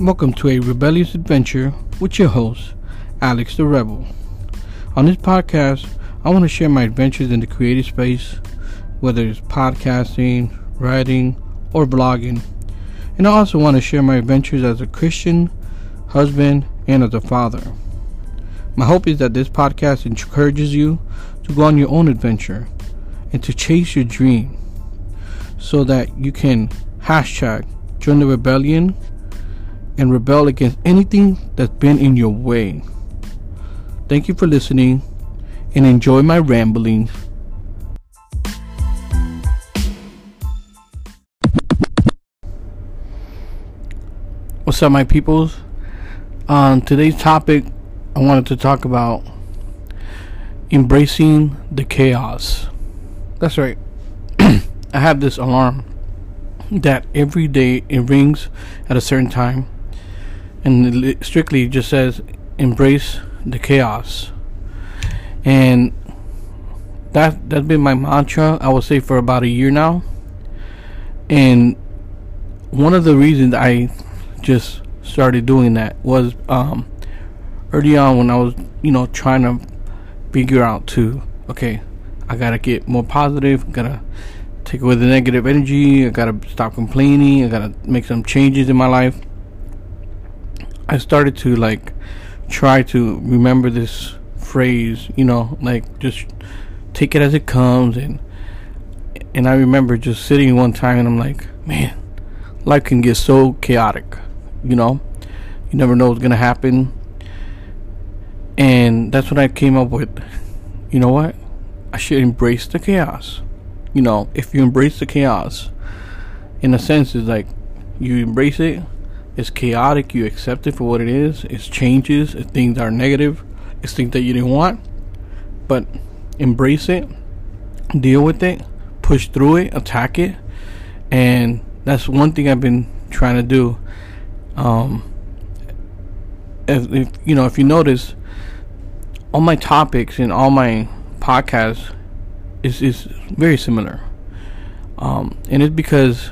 Welcome to a rebellious adventure with your host, Alex the Rebel. On this podcast, I want to share my adventures in the creative space, whether it's podcasting, writing, or blogging. And I also want to share my adventures as a Christian, husband, and as a father. My hope is that this podcast encourages you to go on your own adventure and to chase your dream so that you can hashtag join the rebellion and rebel against anything that's been in your way. Thank you for listening and enjoy my ramblings. What's up, my peoples? On today's topic, I wanted to talk about embracing the chaos. That's right. I have this alarm that every day it rings at a certain time and it strictly just says embrace the chaos. And that that's been my mantra i would say for about a year now. And one of the reasons i just started doing that was um early on when i was you know trying to figure out to okay i gotta get more positive gotta take away the negative energy i gotta stop complaining i gotta make some changes in my life I started to like try to remember this phrase, you know, like just take it as it comes and and I remember just sitting one time and I'm like, man, life can get so chaotic, you know? You never know what's going to happen. And that's what I came up with. You know what? I should embrace the chaos. You know, if you embrace the chaos, in a sense, it's like you embrace it it's chaotic. You accept it for what it is. It's changes. It's things are negative. It's things that you didn't want. But embrace it. Deal with it. Push through it. Attack it. And that's one thing I've been trying to do. Um, if, if you know, if you notice, all my topics and all my podcasts is is very similar. Um, and it's because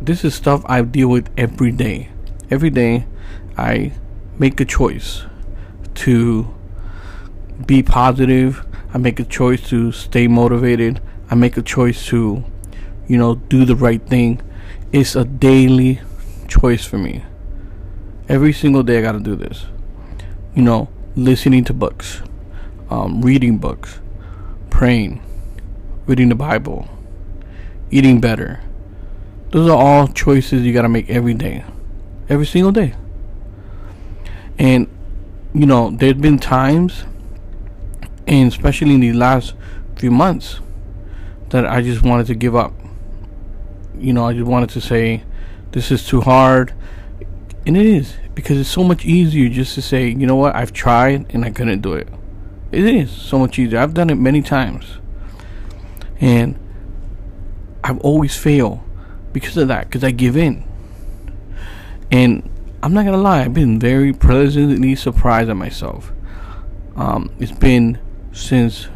this is stuff I deal with every day. Every day, I make a choice to be positive. I make a choice to stay motivated. I make a choice to, you know, do the right thing. It's a daily choice for me. Every single day, I got to do this. You know, listening to books, um, reading books, praying, reading the Bible, eating better those are all choices you gotta make every day, every single day. And you know, there's been times, and especially in the last few months, that I just wanted to give up. You know, I just wanted to say, this is too hard. And it is, because it's so much easier just to say, you know what, I've tried and I couldn't do it. It is so much easier. I've done it many times. And I've always failed because of that, because I give in. And I'm not gonna lie, I've been very pleasantly surprised at myself. Um, it's been since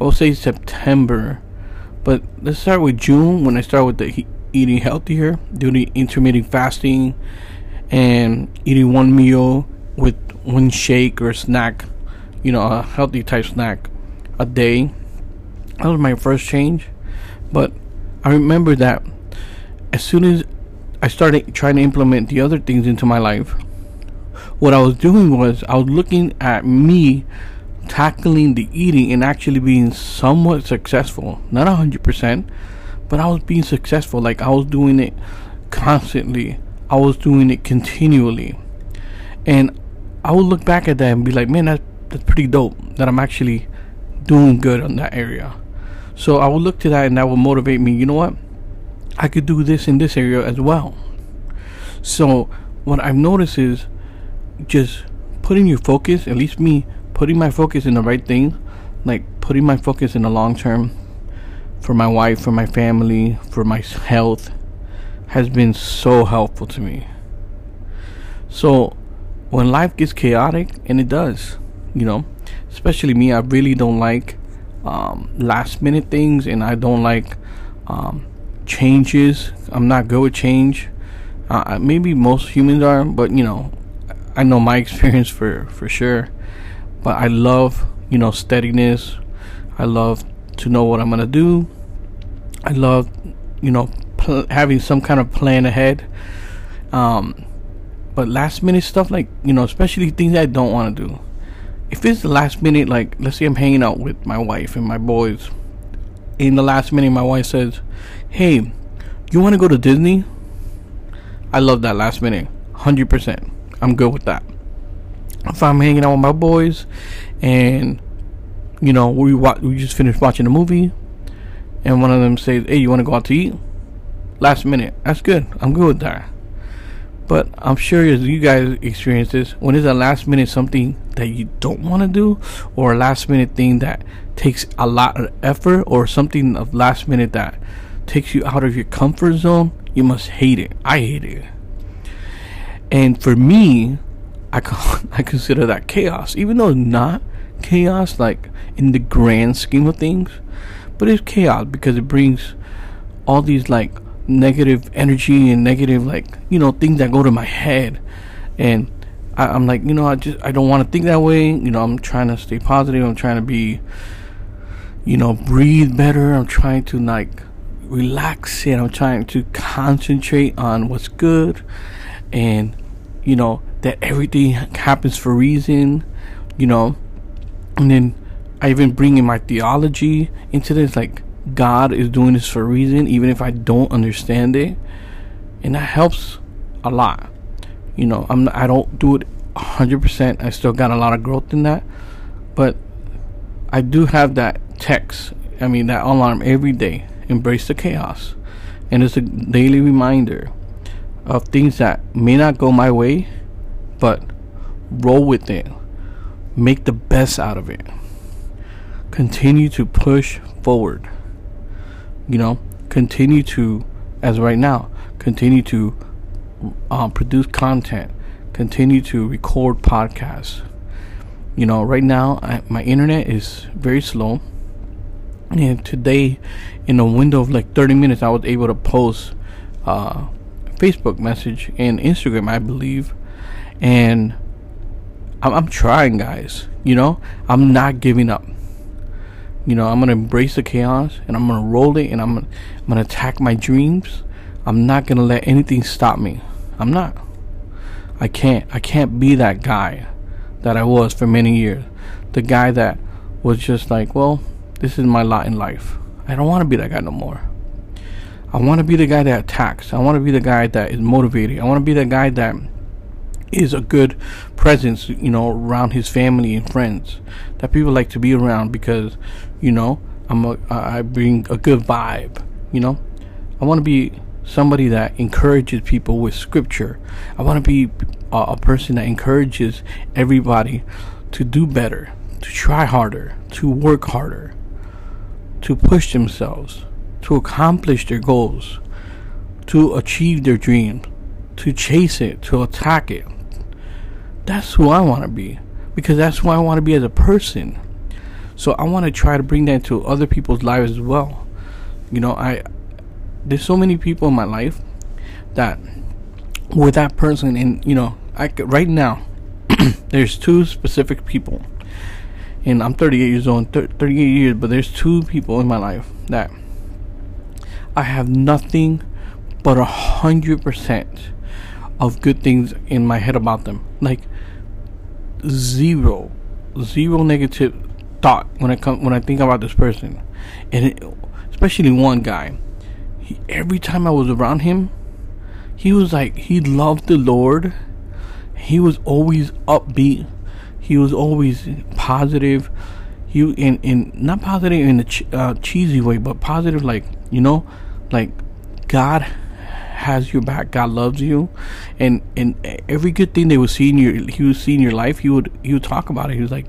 I will say September, but let's start with June when I start with the he- eating healthier, doing intermittent fasting, and eating one meal with one shake or snack, you know, a healthy type snack a day. That was my first change, but I remember that as soon as I started trying to implement the other things into my life, what I was doing was I was looking at me tackling the eating and actually being somewhat successful. Not a hundred percent, but I was being successful. Like I was doing it constantly. I was doing it continually. And I would look back at that and be like, man, that's that's pretty dope that I'm actually doing good on that area. So I would look to that and that would motivate me, you know what? I could do this in this area as well. So what I've noticed is just putting your focus, at least me, putting my focus in the right thing, like putting my focus in the long term for my wife, for my family, for my health has been so helpful to me. So when life gets chaotic, and it does, you know, especially me, I really don't like um, last minute things, and I don't like um, changes. I'm not good with change. Uh, maybe most humans are, but you know, I know my experience for for sure. But I love you know steadiness. I love to know what I'm gonna do. I love you know pl- having some kind of plan ahead. Um, but last minute stuff like you know, especially things I don't want to do. If it's the last minute, like let's say I'm hanging out with my wife and my boys, in the last minute, my wife says, "Hey, you want to go to Disney?" I love that last minute, hundred percent. I'm good with that. If I'm hanging out with my boys, and you know we wa- we just finished watching a movie, and one of them says, "Hey, you want to go out to eat?" Last minute, that's good. I'm good with that. But I'm sure you guys experience this, when it's a last minute something that you don't want to do, or a last minute thing that takes a lot of effort, or something of last minute that takes you out of your comfort zone, you must hate it. I hate it. And for me, I I consider that chaos, even though it's not chaos like in the grand scheme of things, but it's chaos because it brings all these like negative energy and negative like you know things that go to my head. And I, am like you know I just I don't want to think that way. You know I'm trying to stay positive. I'm trying to be you know breathe better. I'm trying to like relax it I'm trying to concentrate on what's good. And you know that everything happens for a reason you know. And then I even bring in my theology into this like God is doing this for a reason, even if I don't understand it, and that helps a lot. You know, I'm I don't do it 100%. I still got a lot of growth in that, but I do have that text. I mean, that alarm every day. Embrace the chaos, and it's a daily reminder of things that may not go my way, but roll with it. Make the best out of it. Continue to push forward you know, continue to, as right now, continue to um, produce content, continue to record podcasts. You know, right now I, my internet is very slow, and today, in a window of like 30 minutes, I was able to post uh, Facebook message and Instagram, I believe, and I'm, I'm trying, guys. You know, I'm not giving up. You know, I'm gonna embrace the chaos and I'm gonna roll it and I'm gonna, I'm gonna attack my dreams. I'm not gonna let anything stop me. I'm not. I can't. I can't be that guy that I was for many years. The guy that was just like, well, this is my lot in life. I don't want to be that guy no more. I want to be the guy that attacks. I want to be the guy that is motivated. I want to be the guy that is a good presence, you know, around his family and friends that people like to be around because, you know, I'm a, I bring a good vibe, you know. I want to be somebody that encourages people with scripture. I want to be a, a person that encourages everybody to do better, to try harder, to work harder, to push themselves, to accomplish their goals, to achieve their dreams, to chase it, to attack it, that's who I want to be because that's who I want to be as a person. So I want to try to bring that to other people's lives as well. You know, I there's so many people in my life that with that person and you know, I could, right now there's two specific people. And I'm 38 years old, 38 years, but there's two people in my life that I have nothing but a hundred percent of good things in my head about them. Like zero, zero negative thought when I come when I think about this person, and it, especially one guy. He, every time I was around him, he was like he loved the Lord. He was always upbeat. He was always positive. He in in not positive in a ch- uh, cheesy way, but positive like you know, like God has your back. God loves you, and and every good thing they would see in your he would see in your life, he would he would talk about it. He was like,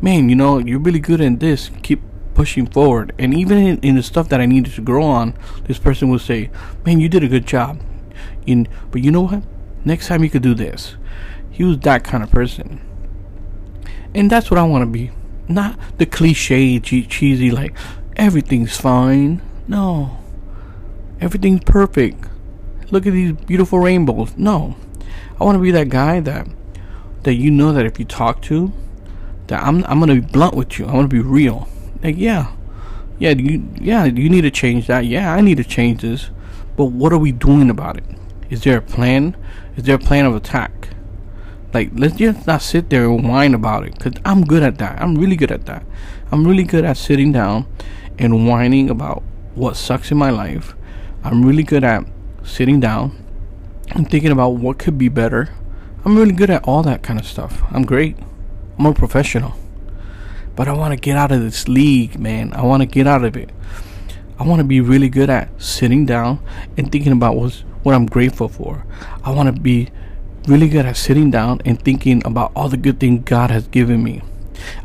"Man, you know, you're really good in this. Keep pushing forward." And even in, in the stuff that I needed to grow on, this person would say, "Man, you did a good job." In but you know what? Next time you could do this. He was that kind of person, and that's what I want to be. Not the cliche, cheesy like everything's fine. No, everything's perfect. look at these beautiful rainbows. No, I want to be that guy that that you know that if you talk to, that I'm I'm gonna be blunt with you. I'm gonna be real. Like yeah, yeah, you yeah you need to change that. Yeah, I need to change this. But what are we doing about it? Is there a plan? Is there a plan of attack? Like let's just not sit there and whine about it. Cause I'm good at that. I'm really good at that. I'm really good at sitting down and whining about what sucks in my life. I'm really good at sitting down and thinking about what could be better. I'm really good at all that kind of stuff. I'm great. I'm a professional. But I want to get out of this league, man. I want to get out of it. I want to be really good at sitting down and thinking about what's, what I'm grateful for. I want to be really good at sitting down and thinking about all the good things God has given me.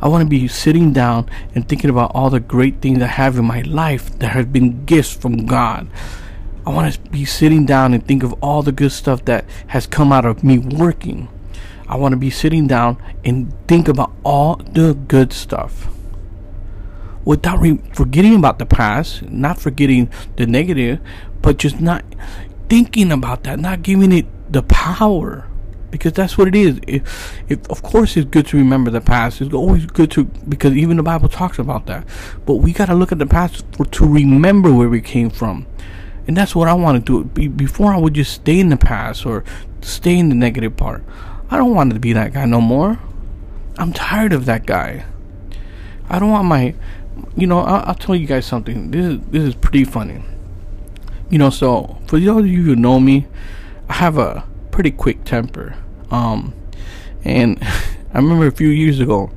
I want to be sitting down and thinking about all the great things I have in my life that have been gifts from God. I want to be sitting down and think of all the good stuff that has come out of me working. I want to be sitting down and think about all the good stuff without re- forgetting about the past, not forgetting the negative, but just not thinking about that, not giving it the power because that's what it is. If, of course it's good to remember the past. It's always good to because even the Bible talks about that. But we got to look at the past for, to remember where we came from, and that's what I want to do. Be, before I would just stay in the past or stay in the negative part. I don't want to be that guy no more. I'm tired of that guy. I don't want my, you know. I'll, I'll tell you guys something. This is this is pretty funny. You know, so for those of you who know me, I have a pretty quick temper. Um, and I remember a few years ago,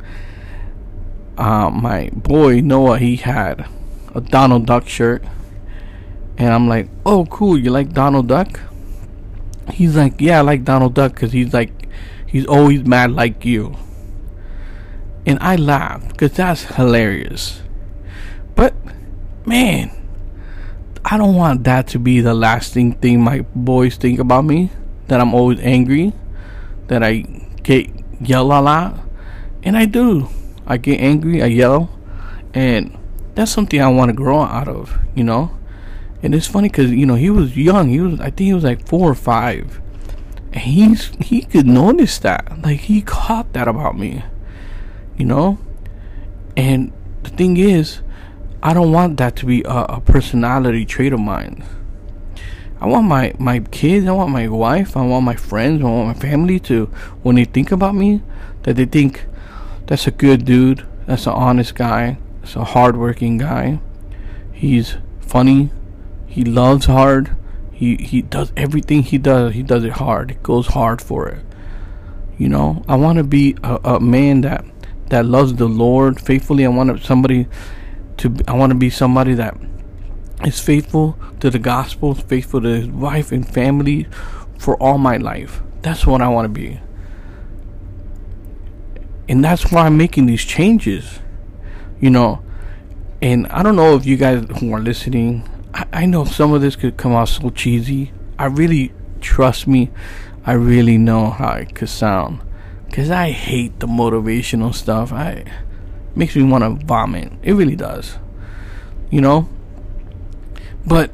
uh, my boy Noah he had a Donald Duck shirt, and I'm like, "Oh, cool! You like Donald Duck?" He's like, "Yeah, I like Donald Duck because he's like, he's always mad like you." And I laughed because that's hilarious. But man, I don't want that to be the lasting thing my boys think about me. That I'm always angry. That I get yell a lot. And I do. I get angry, I yell. And that's something I want to grow out of, you know? And it's funny because, you know, he was young. He was, I think he was like four or five. He's, he could notice that. Like, he caught that about me, you know? And the thing is, I don't want that to be a, a, personality trait of mine. I want my, my kids, I want my wife, I want my friends, I want my family to, when they think about me, that they think that's a good dude, that's an honest guy, that's a hardworking guy. He's funny, he loves hard, he, he does everything he does, he does it hard, he goes hard for it. You know, I want to be a, a man that that loves the Lord faithfully. I want to somebody to I want to be somebody that is faithful to the gospel, faithful to his wife and family for all my life. That's what I want to be. And that's why I'm making these changes. You know, and I don't know if you guys who are listening, I, I know some of this could come off so cheesy. I really, trust me, I really know how it could sound. Because I hate the motivational stuff. I makes me want to vomit. It really does. You know? But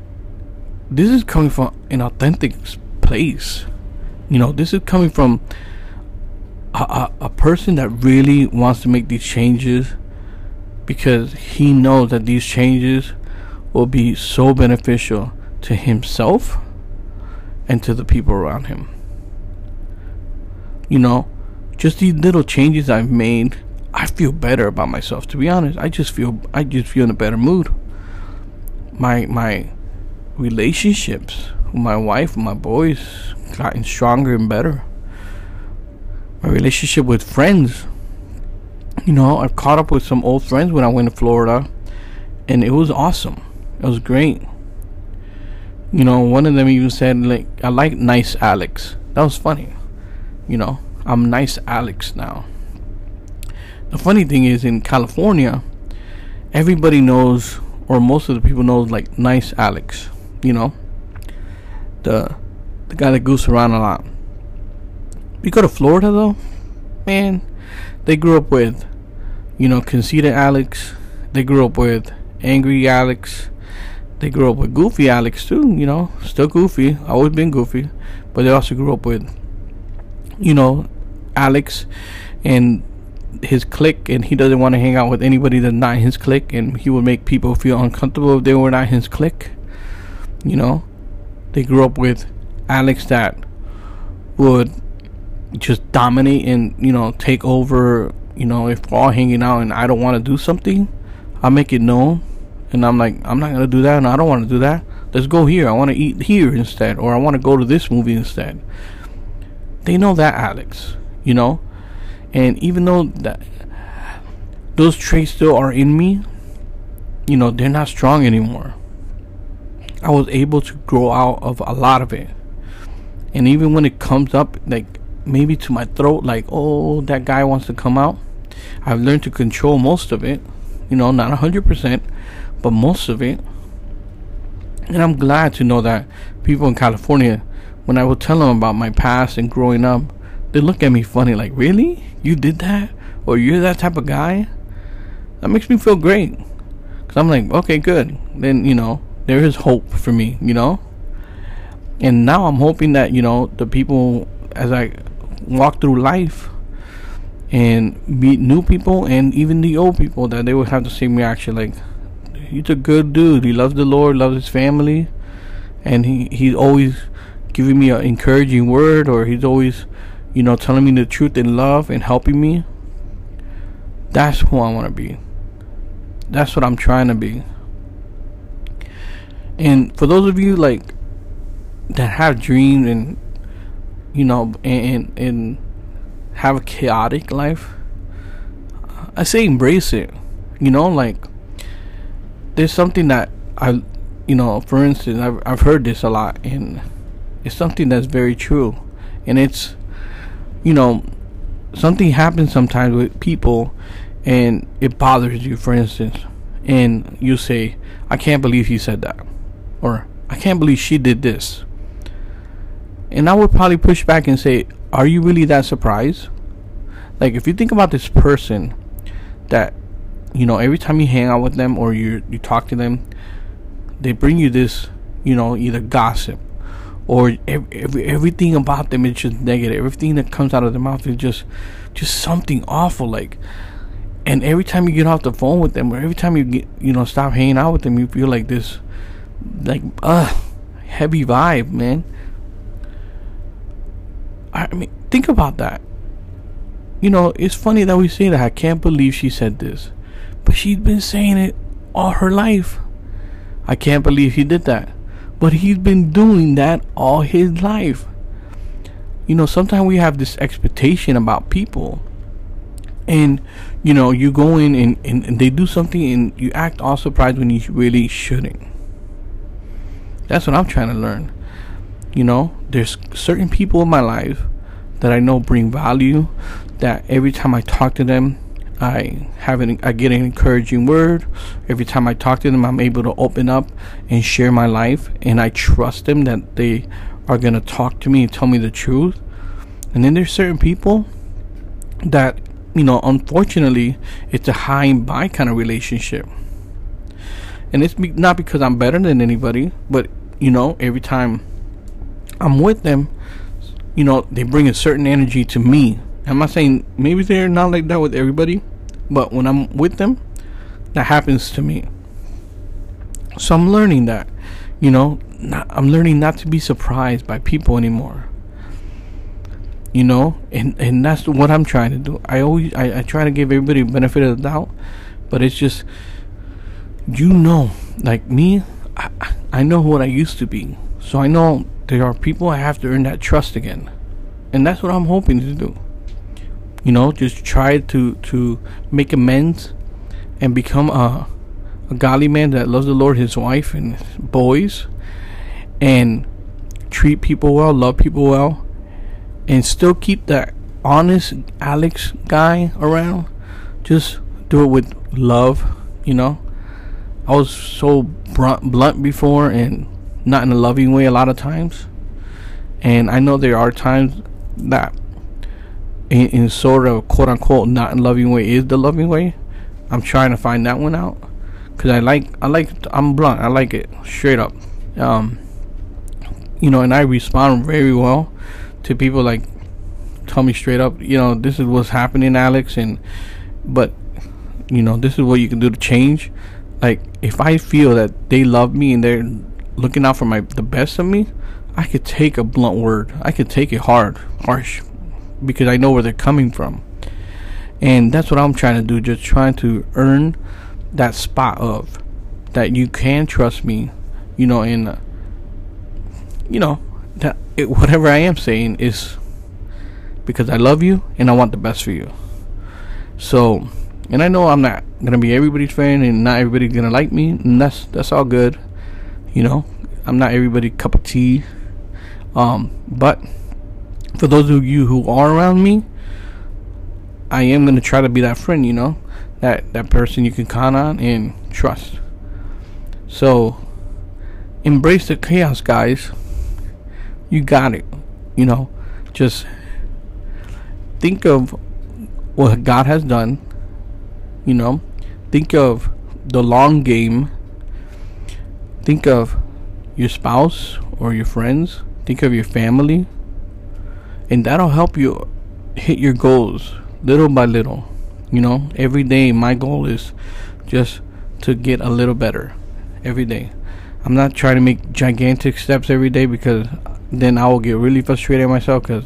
this is coming from an authentic place. You know, this is coming from a, a, a person that really wants to make these changes because he knows that these changes will be so beneficial to himself and to the people around him. You know, just these little changes I've made I feel better about myself. To be honest, I just feel I just feel in a better mood. My my relationships with my wife, my boys, gotten stronger and better. My relationship with friends. You know, I've caught up with some old friends when I went to Florida, and it was awesome. It was great. You know, one of them even said like, "I like nice Alex." That was funny. You know, I'm nice Alex now. The funny thing is, in California, everybody knows, or most of the people knows, like Nice Alex. You know, the the guy that goes around a lot. You go to Florida though, man. They grew up with, you know, conceited Alex. They grew up with angry Alex. They grew up with goofy Alex too, you know, still goofy, always been goofy, but they also grew up with, you know, Alex and his clique, and he doesn't want to hang out with anybody that's not his clique, and he would make people feel uncomfortable if they were not his clique. You know, they grew up with Alex that would just dominate and you know take over. You know, if we're all hanging out and I don't want to do something, I'll make it known, and I'm like, I'm not gonna do that, and I don't want to do that. Let's go here. I want to eat here instead, or I want to go to this movie instead. They know that Alex, you know, and even though that those traits still are in me, you know, they're not strong anymore. I was able to grow out of a lot of it. And even when it comes up, like maybe to my throat, like, oh, that guy wants to come out, I've learned to control most of it. You know, not 100%, but most of it. And I'm glad to know that people in California, when I would tell them about my past and growing up, they look at me funny, like, really? You did that? Or you're that type of guy? That makes me feel great. Because I'm like, okay, good. Then, you know, there is hope for me, you know? And now I'm hoping that, you know, the people, as I walk through life and meet new people and even the old people, that they will have the same reaction. Like, he's a good dude. He loves the Lord, loves his family. And he, he's always giving me an encouraging word or he's always, you know, telling me the truth in love and helping me. That's who I want to be. That's what I'm trying to be. And for those of you like that have dreams and you know and and have a chaotic life, I say embrace it. You know, like there's something that I, you know, for instance, I've I've heard this a lot, and it's something that's very true, and it's, you know, something happens sometimes with people, and it bothers you. For instance, and you say, "I can't believe he said that." or I can't believe she did this. And I would probably push back and say, Are you really that surprised? Like, if you think about this person that, you know, every time you hang out with them or you, you talk to them, they bring you this, you know, either gossip or every, everything about them is just negative. Everything that comes out of their mouth is just, just something awful. Like, and every time you get off the phone with them or every time you get, you know, stop hanging out with them, you feel like this like uh heavy vibe, man. I mean, think about that. You know, it's funny that we say that. I can't believe she said this, but she's been saying it all her life. I can't believe he did that, but he's been doing that all his life. You know, sometimes we have this expectation about people, and you know, you go in and, and, and they do something, and you act all surprised when you really shouldn't that's what I'm trying to learn. You know, there's certain people in my life that I know bring value. That every time I talk to them, I have an, I get an encouraging word. Every time I talk to them, I'm able to open up and share my life, and I trust them that they are gonna talk to me and tell me the truth. And then there's certain people that you know, unfortunately, it's a hi and bye kind of relationship and it's be- not because I'm better than anybody, but you know, every time I'm with them, you know, they bring a certain energy to me. I'm I saying maybe they're not like that with everybody, but when I'm with them, that happens to me. So I'm learning that, you know, not, I'm learning not to be surprised by people anymore. You know, and and that's what I'm trying to do. I always I, I try to give everybody benefit of the doubt, but it's just you know, like me, I, I know what I used to be. So I know there are people I have to earn that trust again. And that's what I'm hoping to do. You know, just try to to make amends and become a a godly man that loves the Lord, his wife and his boys and treat people well, love people well, and still keep that honest Alex guy around. Just do it with love, you know. I was so blunt, blunt before and not in a loving way a lot of times. And I know there are times that in, in sort of quote unquote not in loving way is the loving way. I'm trying to find that one out because I like I like I'm blunt. I like it straight up. Um, you know, and I respond very well to people like tell me straight up. You know, this is what's happening, Alex, and but you know, this is what you can do to change. Like if I feel that they love me and they're looking out for my the best of me, I could take a blunt word. I could take it hard, harsh, because I know where they're coming from. And that's what I'm trying to do, just trying to earn that spot of that you can trust me, you know, and uh, you know that it, whatever I am saying is because I love you and I want the best for you. So, and I know I'm not gonna be everybody's friend and not everybody's gonna like me, and that's that's all good. You know, I'm not everybody's cup of tea. Um, but for those of you who are around me, I am gonna try to be that friend, you know, that that person you can count on and trust. So embrace the chaos, guys. You got it. You know, just think of what God has done. You know, think of the long game. Think of your spouse or your friends. Think of your family. And that'll help you hit your goals little by little. You know, every day my goal is just to get a little better every day. I'm not trying to make gigantic steps every day because then I will get really frustrated myself because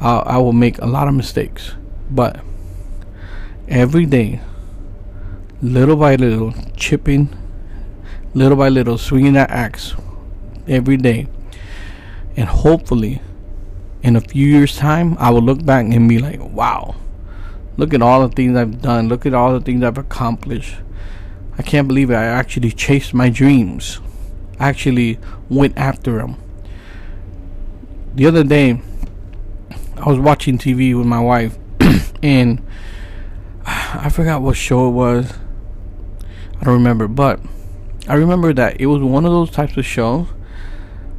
I will make a lot of mistakes. But every day, little by little, chipping, little by little, swinging that axe every day, and hopefully, in a few years' time, I will look back and be like, "Wow, look at all the things I've done. Look at all the things I've accomplished. I can't believe. I actually chased my dreams. I actually went after them." The other day, I was watching TV with my wife, and I forgot what show it was. I don't remember, but I remember that it was one of those types of shows.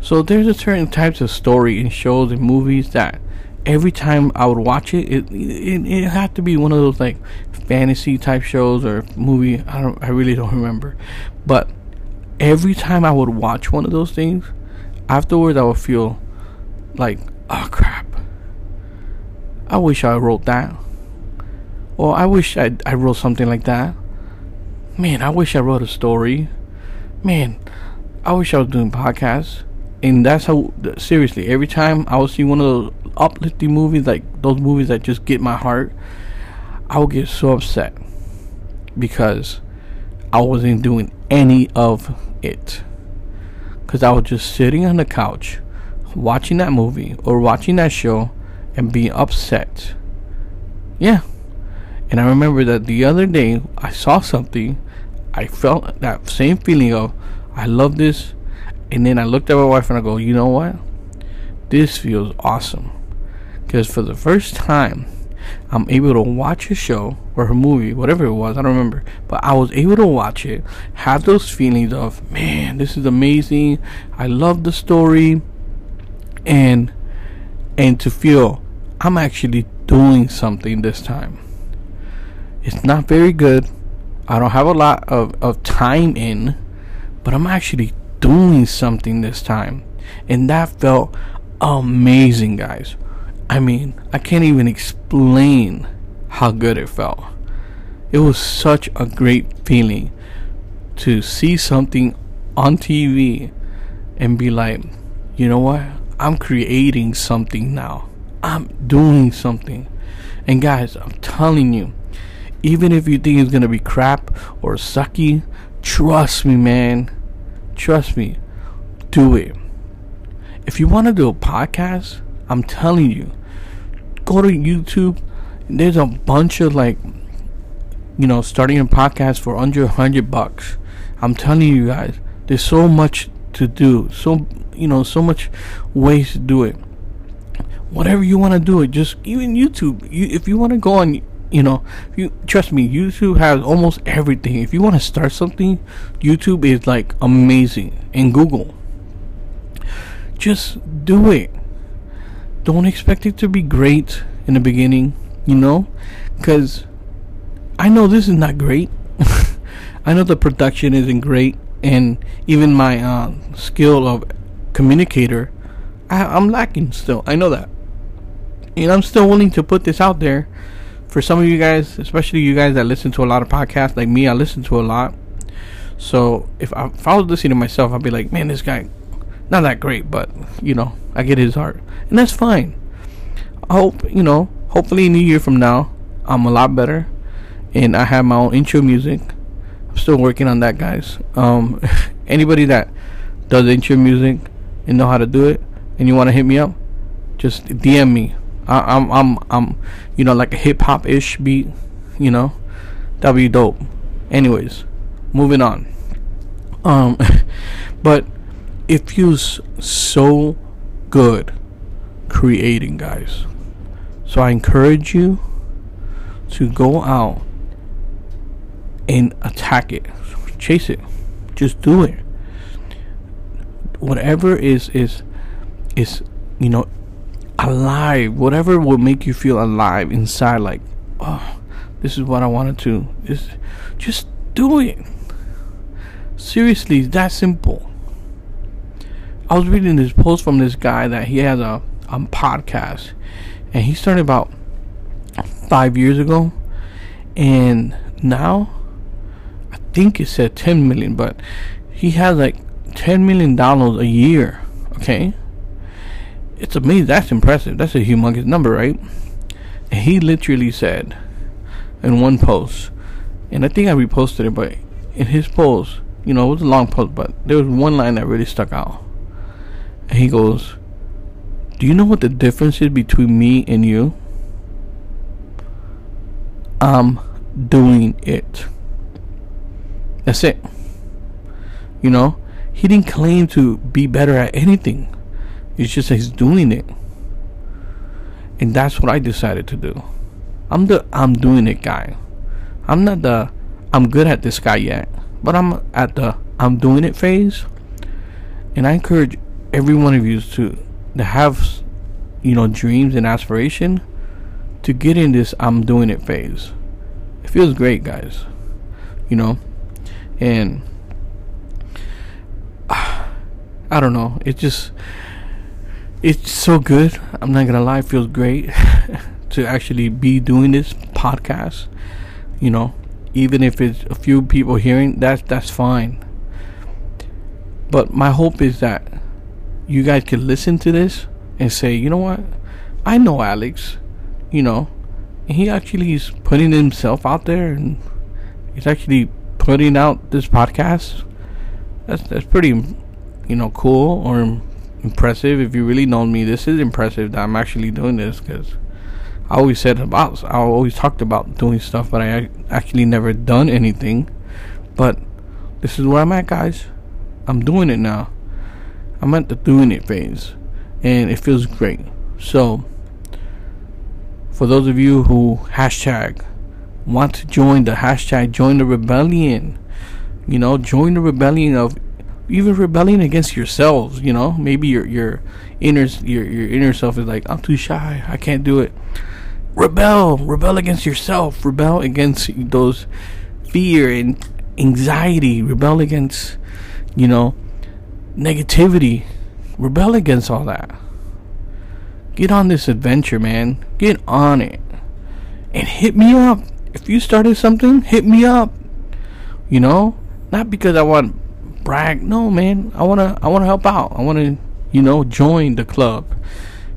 So there's a certain types of story in shows and movies that every time I would watch it, it it, it had to be one of those like fantasy type shows or movie. I don't, I really don't remember, but every time I would watch one of those things, afterwards I would feel like, oh crap, I wish I wrote that. Or I wish I, I wrote something like that. Man, I wish I wrote a story. Man, I wish I was doing podcasts. And that's how, seriously, every time I would see one of those uplifting movies, like those movies that just get my heart, I would get so upset because I wasn't doing any of it. Because I was just sitting on the couch watching that movie or watching that show and being upset. Yeah. And I remember that the other day I saw something. I felt that same feeling of I love this. And then I looked at my wife and I go, you know what? This feels awesome. Because for the first time, I'm able to watch a show or a movie, whatever it was, I don't remember. But I was able to watch it, have those feelings of, man, this is amazing. I love the story. And and to feel I'm actually doing something this time. It's not very good. I don't have a lot of, of time in, but I'm actually doing something this time. And that felt amazing, guys. I mean, I can't even explain how good it felt. It was such a great feeling to see something on TV and be like, you know what? I'm creating something now. I'm doing something. And guys, I'm telling you, even if you think it's gonna be crap or sucky, trust me, man. Trust me. Do it. If you want to do a podcast, I'm telling you, go to YouTube. There's a bunch of like, you know, starting a podcast for under a hundred bucks. I'm telling you guys, there's so much to do. So you know, so much ways to do it whatever you want to do it just even youtube you, if you want to go on you know you trust me youtube has almost everything. If you want to start something youtube is like amazing. And google. Just do it. Don't expect it to be great in the beginning you know? Because i know this is not great. I know the production isn't great, and even my uh, skill of communicator, I, I'm lacking still. I know that, and I'm still willing to put this out there for some of you guys, especially you guys that listen to a lot of podcasts like me. I listen to a lot. So if I, if I was listening to myself, I'd be like, man, this guy, not that great, but you know, I get his heart, and that's fine. I hope you know. Hopefully, in a year from now, I'm a lot better, and I have my own intro music. I'm still working on that, guys. Um, anybody that does intro music and know how to do it, and you want to hit me up, just DM me. I, I'm I'm I'm you know like a hip hop ish beat, you know, that'd be dope. Anyways, moving on. Um, but it feels so good creating, guys. So I encourage you to go out and attack it, chase it, just do it. Whatever is is is you know alive, whatever will make you feel alive inside, like oh, this is what I wanted to. Just just do it. Seriously, it's that simple. I was reading this post from this guy that he has a, a podcast, and he started about five years ago, and now I think it said 10 million, but he has like 10 million dollars a year. Okay, it's amazing. That's impressive. That's a humongous number, right? And he literally said in one post, and I think I reposted it, but in his post, you know, it was a long post, but there was one line that really stuck out. And he goes, Do you know what the difference is between me and you? I'm doing it. That's it. You know, he didn't claim to be better at anything. It's just he's doing it. And that's what I decided to do. I'm the I'm doing it guy. I'm not the I'm good at this guy yet, but I'm at the I'm doing it phase. And I encourage every one of you to to have you know dreams and aspiration to get in this I'm doing it phase. It feels great, guys. You know, and I don't know. It just it's so good. I'm not gonna lie, it feels great to actually be doing this podcast. You know, even if it's a few people hearing, that's that's fine. But my hope is that you guys can listen to this and say, you know what, I know Alex. You know, he actually is putting himself out there and he's actually putting out this podcast. That's that's pretty, you know, cool or impressive. If you really know me, this is impressive that I'm actually doing this because I always said about, I always talked about doing stuff, but I actually never done anything. But this is where I'm at, guys. I'm doing it now. I'm at the doing it phase, and it feels great. So, for those of you who hashtag want to join the hashtag join the rebellion, you know, join the rebellion of even rebelling against yourselves you know? Maybe your your inner your your inner self is like i'm too shy. I can't do it. Rebel. Rebel against yourself. Rebel against those fear and anxiety. Rebel against you know negativity. Rebel against all that. Get on this adventure man. Get on it. And hit me up. If you started something hit me up. You know? Not because i want brag. No, man. I wanna I wanna help out. I wanna you know join the club.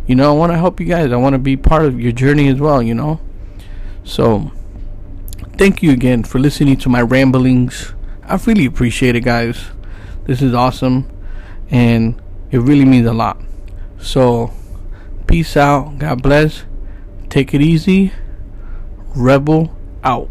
You know, I wanna help you guys. I wanna be part of your journey as well. You know, so thank you again for listening to my ramblings. I really appreciate it, guys. This is awesome, and it really means a lot. So, peace out. God bless. Take it easy. Rebel out.